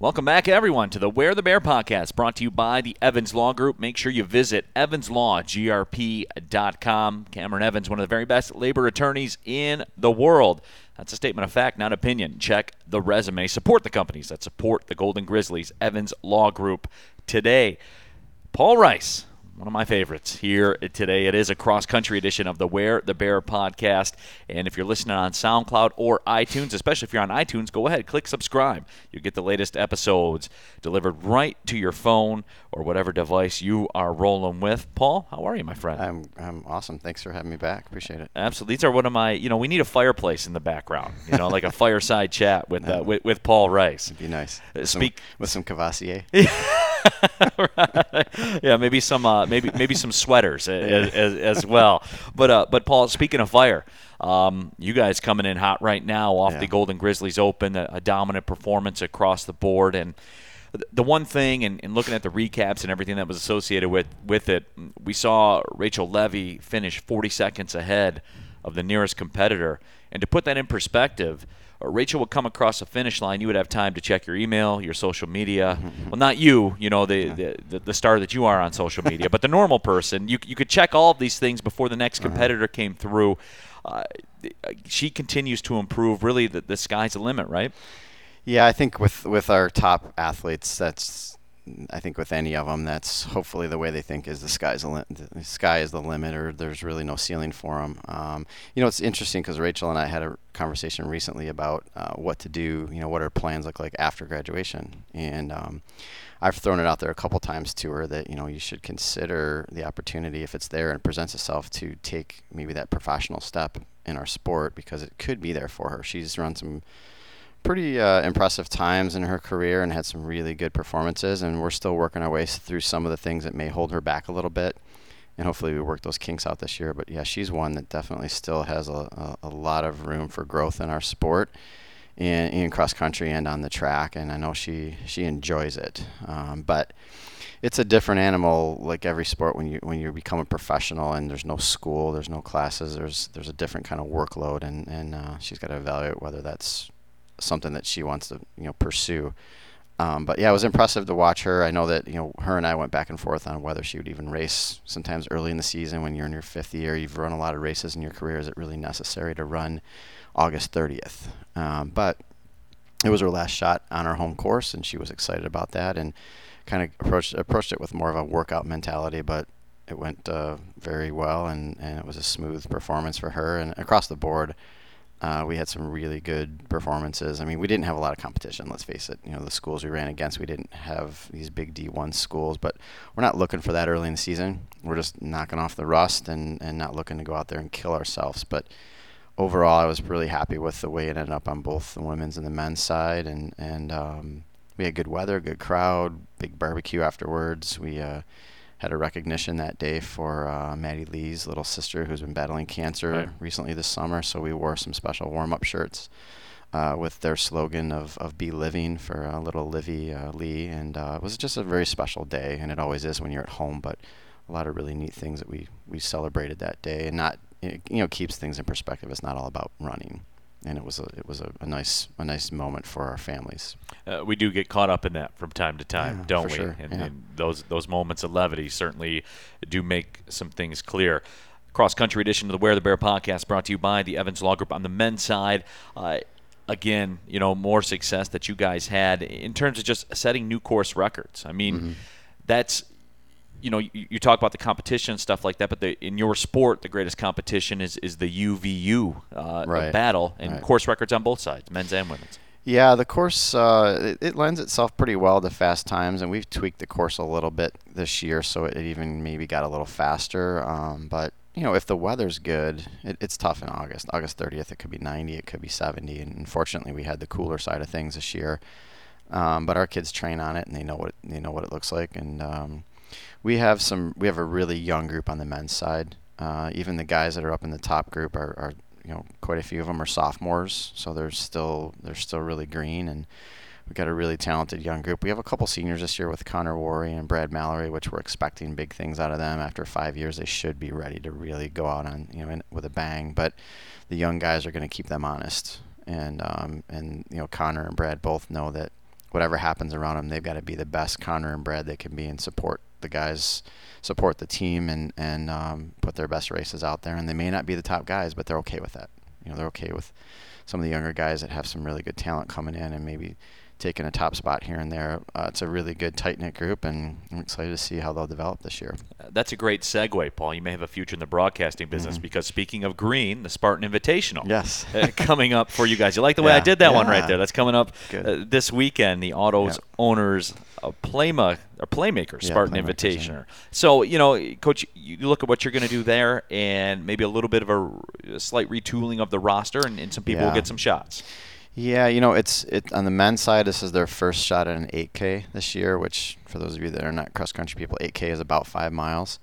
Welcome back, everyone, to the Where the Bear podcast, brought to you by the Evans Law Group. Make sure you visit evanslawgrp.com. Cameron Evans, one of the very best labor attorneys in the world. That's a statement of fact, not opinion. Check the resume. Support the companies that support the Golden Grizzlies. Evans Law Group today. Paul Rice, one of my favorites here today. It is a cross country edition of the Where the Bear podcast. And if you're listening on SoundCloud or iTunes, especially if you're on iTunes, go ahead, click subscribe. You'll get the latest episodes delivered right to your phone or whatever device you are rolling with. Paul, how are you, my friend? I'm, I'm awesome. Thanks for having me back. Appreciate it. Absolutely. These are one of my, you know, we need a fireplace in the background, you know, like a fireside chat with, uh, with, with Paul Rice. It'd be nice. Uh, speak- some, with some Courvoisier. yeah, maybe some uh, maybe maybe some sweaters as, as, as well. But uh, but Paul, speaking of fire, um, you guys coming in hot right now off Yeah. the Golden Grizzlies Open, a, a dominant performance across the board, and the one thing, and, and looking at the recaps and everything that was associated with with it, we saw Rachel Levy finish 40 seconds ahead of the nearest competitor, and to put that in perspective. uh, Rachel would come across the finish line. You would have time to check your email, your social media. Well, not you, you know, the, the, the, the star that you are on social media, but the normal person. You, you could check all of these things before the next competitor came through. Uh, she continues to improve. Really, the, the sky's the limit, right? Yeah, I think with with our top athletes, that's I think with any of them, that's hopefully the way they think is the sky's li- the sky is the limit, or there's really no ceiling for them. Um, you know, it's interesting because Rachel and I had a conversation recently about uh, what to do. You know, what our plans look like after graduation, and um, I've thrown it out there a couple times to her that you know you should consider the opportunity if it's there and presents itself to take maybe that professional step in our sport because it could be there for her. She's run some pretty uh, impressive times in her career and had some really good performances. And we're still working our way through some of the things that may hold her back a little bit. And hopefully we work those kinks out this year. But yeah, she's one that definitely still has a, a, a lot of room for growth in our sport. In, in cross country and on the track, and I know she she enjoys it. Um, but it's a different animal, like every sport. When you when you become a professional and there's no school, there's no classes, there's there's a different kind of workload, and and uh, she's got to evaluate whether that's something that she wants to you know pursue. Um, but yeah, it was impressive to watch her. I know that you know her and I went back and forth on whether she would even race. Sometimes early in the season, when you're in your fifth year, you've run a lot of races in your career. Is it really necessary to run August 30th? Um, but it was her last shot on her home course, and she was excited about that and kind of approached approached it with more of a workout mentality. But it went uh, very well, and, and it was a smooth performance for her. And across the board, uh, we had some really good performances. I mean, we didn't have a lot of competition. Let's face it. You know, the schools we ran against, we didn't have these big D1 schools. But we're not looking for that early in the season. We're just knocking off the rust and, and not looking to go out there and kill ourselves. But overall, I was really happy with the way it ended up on both the women's and the men's side. And and um, we had good weather, good crowd, big barbecue afterwards. We uh, had a recognition that day for uh, Maddie Lee's little sister who's been battling cancer Right. recently this summer. So we wore some special warm-up shirts uh, with their slogan of, of "Be Living" for uh, little Livy uh, Lee, and uh, it was just a very special day, and it always is when you're at home. But a lot of really neat things that we we celebrated that day, and not it, you know keeps things in perspective. It's not all about running, and it was a it was a, a nice a nice moment for our families. Uh, we do get caught up in that from time to time, Yeah, don't we? sure, And, yeah. and those those moments of levity certainly do make some things clear. Cross country edition of the Wear the Bear podcast brought to you by the Evans Law Group on the men's side. Uh, again, you know, more success that you guys had in terms of just setting new course records. I mean, Mm-hmm. that's you know, you, you talk about the competition and stuff like that, but the, in your sport, the greatest competition is, is the UVU uh, Right. battle and Right. course records on both sides, men's and women's. Yeah, the course uh, it, it lends itself pretty well to fast times, and we've tweaked the course a little bit this year, so it even maybe got a little faster. Um, but you know, if the weather's good, it, it's tough in August. August 30th, it could be 90, it could be 70, and unfortunately, we had the cooler side of things this year. Um, but our kids train on it, and they know what it, they know what it looks like, and um, we have some. We have a really young group on the men's side. Uh, even the guys that are up in the top group are, are, you know, quite a few of them are sophomores, so they're still they're still really green, and we've got a really talented young group. We have a couple seniors this year with Connor Worry and Brad Mallory, which we're expecting big things out of them. After five years, they should be ready to really go out on you know in, with a bang. But the young guys are going to keep them honest, and um, and you know Connor and Brad both know that whatever happens around them, they've got to be the best Connor and Brad they can be and support the guys, support the team, and and um, put their best races out there. And they may not be the top guys, but they're okay with that. You know, they're okay with some of the younger guys that have some really good talent coming in and maybe taking a top spot here and there. Uh, it's a really good, tight knit group, and I'm excited to see how they'll develop this year. Uh, that's a great segue, Paul. You may have a future in the broadcasting business mm-hmm. because speaking of green, the Spartan Invitational, yes, uh, coming up for you guys. You like the way yeah. I did that yeah. one right there? That's coming up uh, this weekend. The Autos yeah. Owners uh, Playma or Playmaker Spartan yeah, Invitational. So you know, Coach, you look at what you're going to do there, and maybe a little bit of a, a slight retooling of the roster, and, and some people will get some shots. Yeah, you know, it's it on the men's side. This is their first shot at an 8K this year, which for those of you that are not cross country people, 8K is about five miles.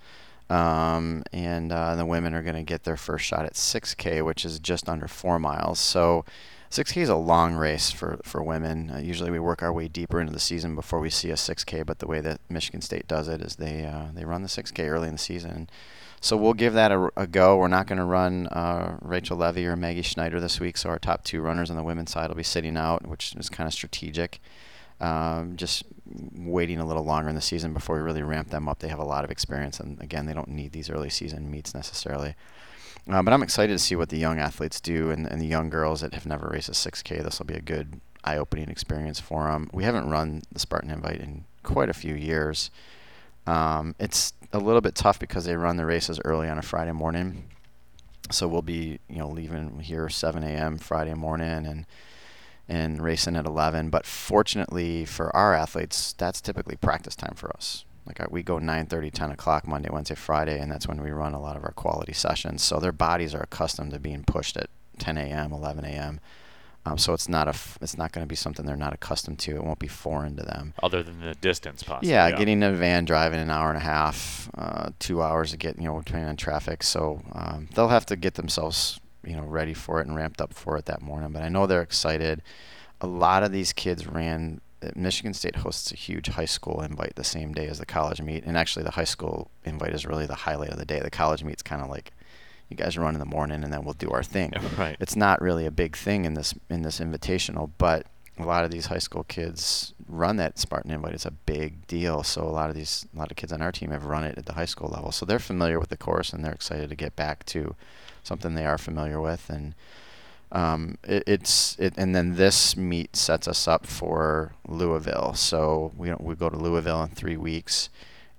Um, and uh, the women are going to get their first shot at 6K, which is just under four miles. So 6K is a long race for for women. Uh, usually we work our way deeper into the season before we see a 6K, but the way that Michigan State does it is they uh, they run the 6K early in the season. So we'll give that a, a go. We're not going to run uh, Rachel Levy or Maggie Schneider this week, so our top two runners on the women's side will be sitting out, which is kind of strategic. Um, just waiting a little longer in the season before we really ramp them up. They have a lot of experience, and again, they don't need these early season meets necessarily. Uh, but I'm excited to see what the young athletes do and, and the young girls that have never raced a 6K. This will be a good eye-opening experience for them. We haven't run the Spartan Invite in quite a few years. Um, it's a little bit tough because they run the races early on a Friday morning. So we'll be, you know, leaving here 7 a.m. Friday morning and and racing at 11. But fortunately for our athletes, that's typically practice time for us. Like uh, we go 9:30, 10 o'clock Monday, Wednesday, Friday, and that's when we run a lot of our quality sessions. So their bodies are accustomed to being pushed at 10 a.m., 11 a.m. Um, so it's not a f- it's not going to be something they're not accustomed to. It won't be foreign to them. Other than the distance, possibly. Yeah, yeah. getting in a van, driving an hour and a half, uh, two hours to get you know depending on traffic. So um, they'll have to get themselves you know ready for it and ramped up for it that morning. But I know they're excited. A lot of these kids ran. Uh, Michigan State hosts a huge high school invite the same day as the college meet, and actually the high school invite is really the highlight of the day. The college meet's kind of like you guys run in the morning and then we'll do our thing. Right. It's not really a big thing in this in this invitational, but a lot of these high school kids run that Spartan invite. It's a big deal. So a lot of these a lot of kids on our team have run it at the high school level. So they're familiar with the course and they're excited to get back to something they are familiar with and um, it, it's it, and then this meet sets us up for Louisville. So we we go to Louisville in three weeks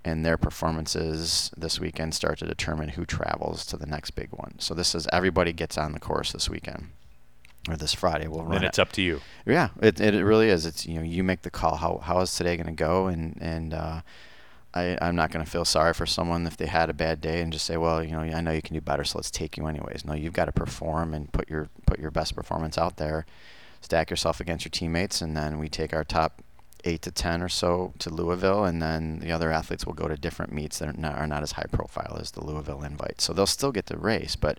and their performances this weekend start to determine who travels to the next big one. So this is everybody gets on the course this weekend or this Friday. We'll run. And it's it. up to you. Yeah, it, it really is. It's you know you make the call. How how is today going to go? And and uh, I I'm not going to feel sorry for someone if they had a bad day and just say, well, you know, I know you can do better, so let's take you anyways. No, you've got to perform and put your put your best performance out there. Stack yourself against your teammates, and then we take our top eight to ten or so to Louisville, and then the other athletes will go to different meets that are not, are not as high profile as the Louisville invite. So they'll still get to race, but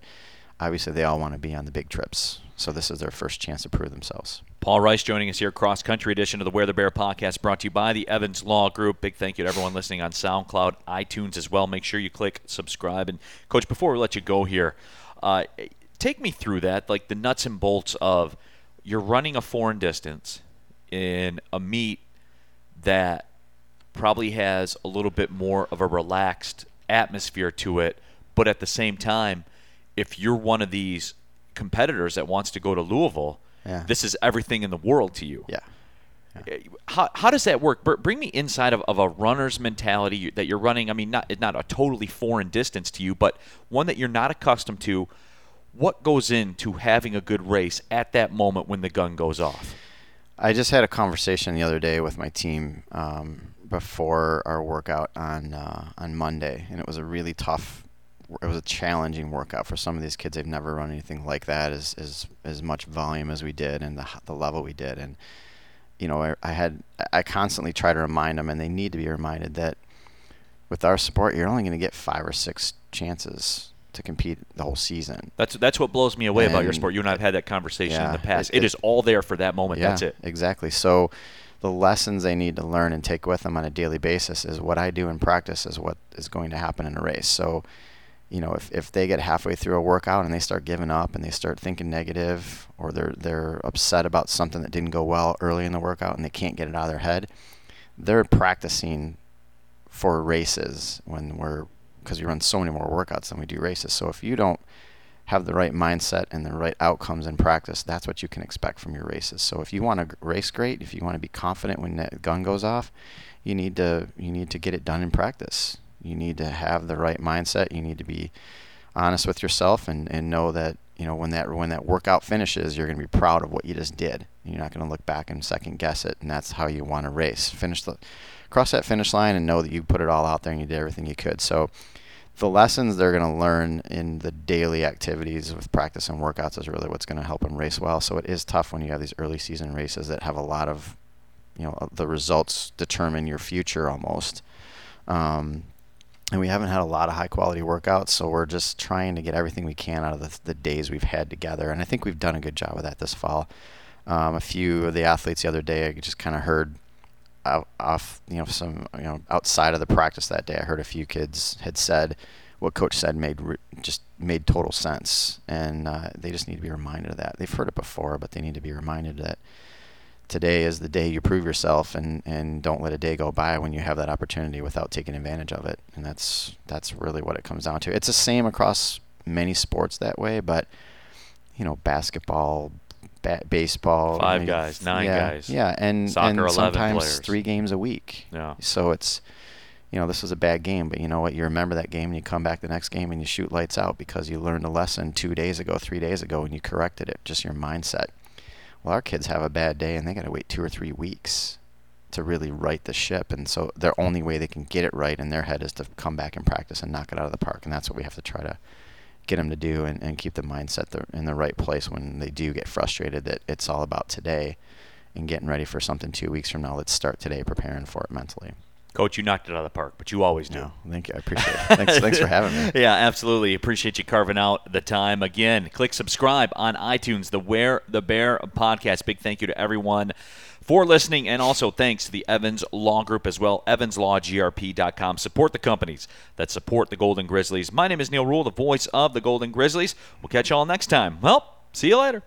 obviously they all want to be on the big trips. So this is their first chance to prove themselves. Paul Rice joining us here, cross country edition of the Where the Bear podcast, brought to you by the Evans Law Group. Big thank you to everyone listening on SoundCloud, iTunes as well. Make sure you click subscribe. And coach, before we let you go here, uh, take me through that, like the nuts and bolts of you're running a foreign distance in a meet that probably has a little bit more of a relaxed atmosphere to it. But at the same time, if you're one of these competitors that wants to go to Louisville, yeah. this is everything in the world to you. Yeah. yeah. Eh, how, how does that work? Bring me inside of, of a runner's mentality that you're running. I mean, not not a totally foreign distance to you, but one that you're not accustomed to. What goes into having a good race at that moment when the gun goes off? I just had a conversation the other day with my team um, before our workout on uh, on Monday, and it was a really tough. It was a challenging workout for some of these kids. They've never run anything like that, as as as much volume as we did, and the the level we did. And you know, I, I had I constantly try to remind them, and they need to be reminded that with our support, you're only going to get five or six chances to compete the whole season. That's that's what blows me away and about your sport. You and I have had that conversation yeah, in the past. it, it, it is all there for that moment. Yeah, that's it. Exactly. So the lessons they need to learn and take with them on a daily basis is what I do in practice is what is going to happen in a race. So you know, if, if they get halfway through a workout and they start giving up and they start thinking negative or they're they're upset about something that didn't go well early in the workout and they can't get it out of their head, they're practicing for races when we're because we run so many more workouts than we do races. So if you don't have the right mindset and the right outcomes in practice, that's what you can expect from your races. So if you want to race great, if you want to be confident when that gun goes off, you need to you need to get it done in practice. You need to have the right mindset. You need to be honest with yourself and, and know that you know when that when that workout finishes, you're going to be proud of what you just did. You're not going to look back and second guess it, and that's how you want to race. Finish the cross that finish line and know that you put it all out there and you did everything you could. So the lessons they're going to learn in the daily activities with practice and workouts is really what's going to help them race well. So it is tough when you have these early season races that have a lot of, you know, the results determine your future almost. Um, and we haven't had a lot of high quality workouts, so we're just trying to get everything we can out of the, the days we've had together. And I think we've done a good job of that this fall. Um, a few of the athletes the other day, I just kind of heard off, you know, some, you know, outside of the practice that day, I heard a few kids had said what coach said made just made total sense, and uh, they just need to be reminded of that. They've heard it before, but they need to be reminded that today is the day you prove yourself, and, and don't let a day go by when you have that opportunity without taking advantage of it. And that's that's really what it comes down to. It's the same across many sports that way, but you know, basketball, ba- baseball, Five maybe- guys, nine yeah, guys. yeah, and Soccer, and 11 sometimes players. three games a week. Yeah. So it's, you know, this was a bad game, but you know what? You remember that game and you come back the next game and you shoot lights out because you learned a lesson two days ago, three days ago, and you corrected it. Just your mindset. Well, our kids have a bad day and they got to wait two or three weeks to really right the ship, and so their only way they can get it right in their head is to come back and practice and knock it out of the park, and that's what we have to try to get them to do and, and keep the mindset in the right place when they do get frustrated that it's all about today and getting ready for something two weeks from now. Let's start today preparing for it mentally. Coach, you knocked it out of the park, but you always do. No, thank you. I appreciate it. Thanks, thanks for having me. Yeah, absolutely. Appreciate you carving out the time. Again, click subscribe on iTunes, the Where the Bear podcast. Big thank you to everyone for listening, and also thanks to the Evans Law Group as well, evanslawgrp.com. Support the companies that support the Golden Grizzlies. My name is Neal Ruhl, the voice of the Golden Grizzlies. We'll catch you all next time. Well, see you later.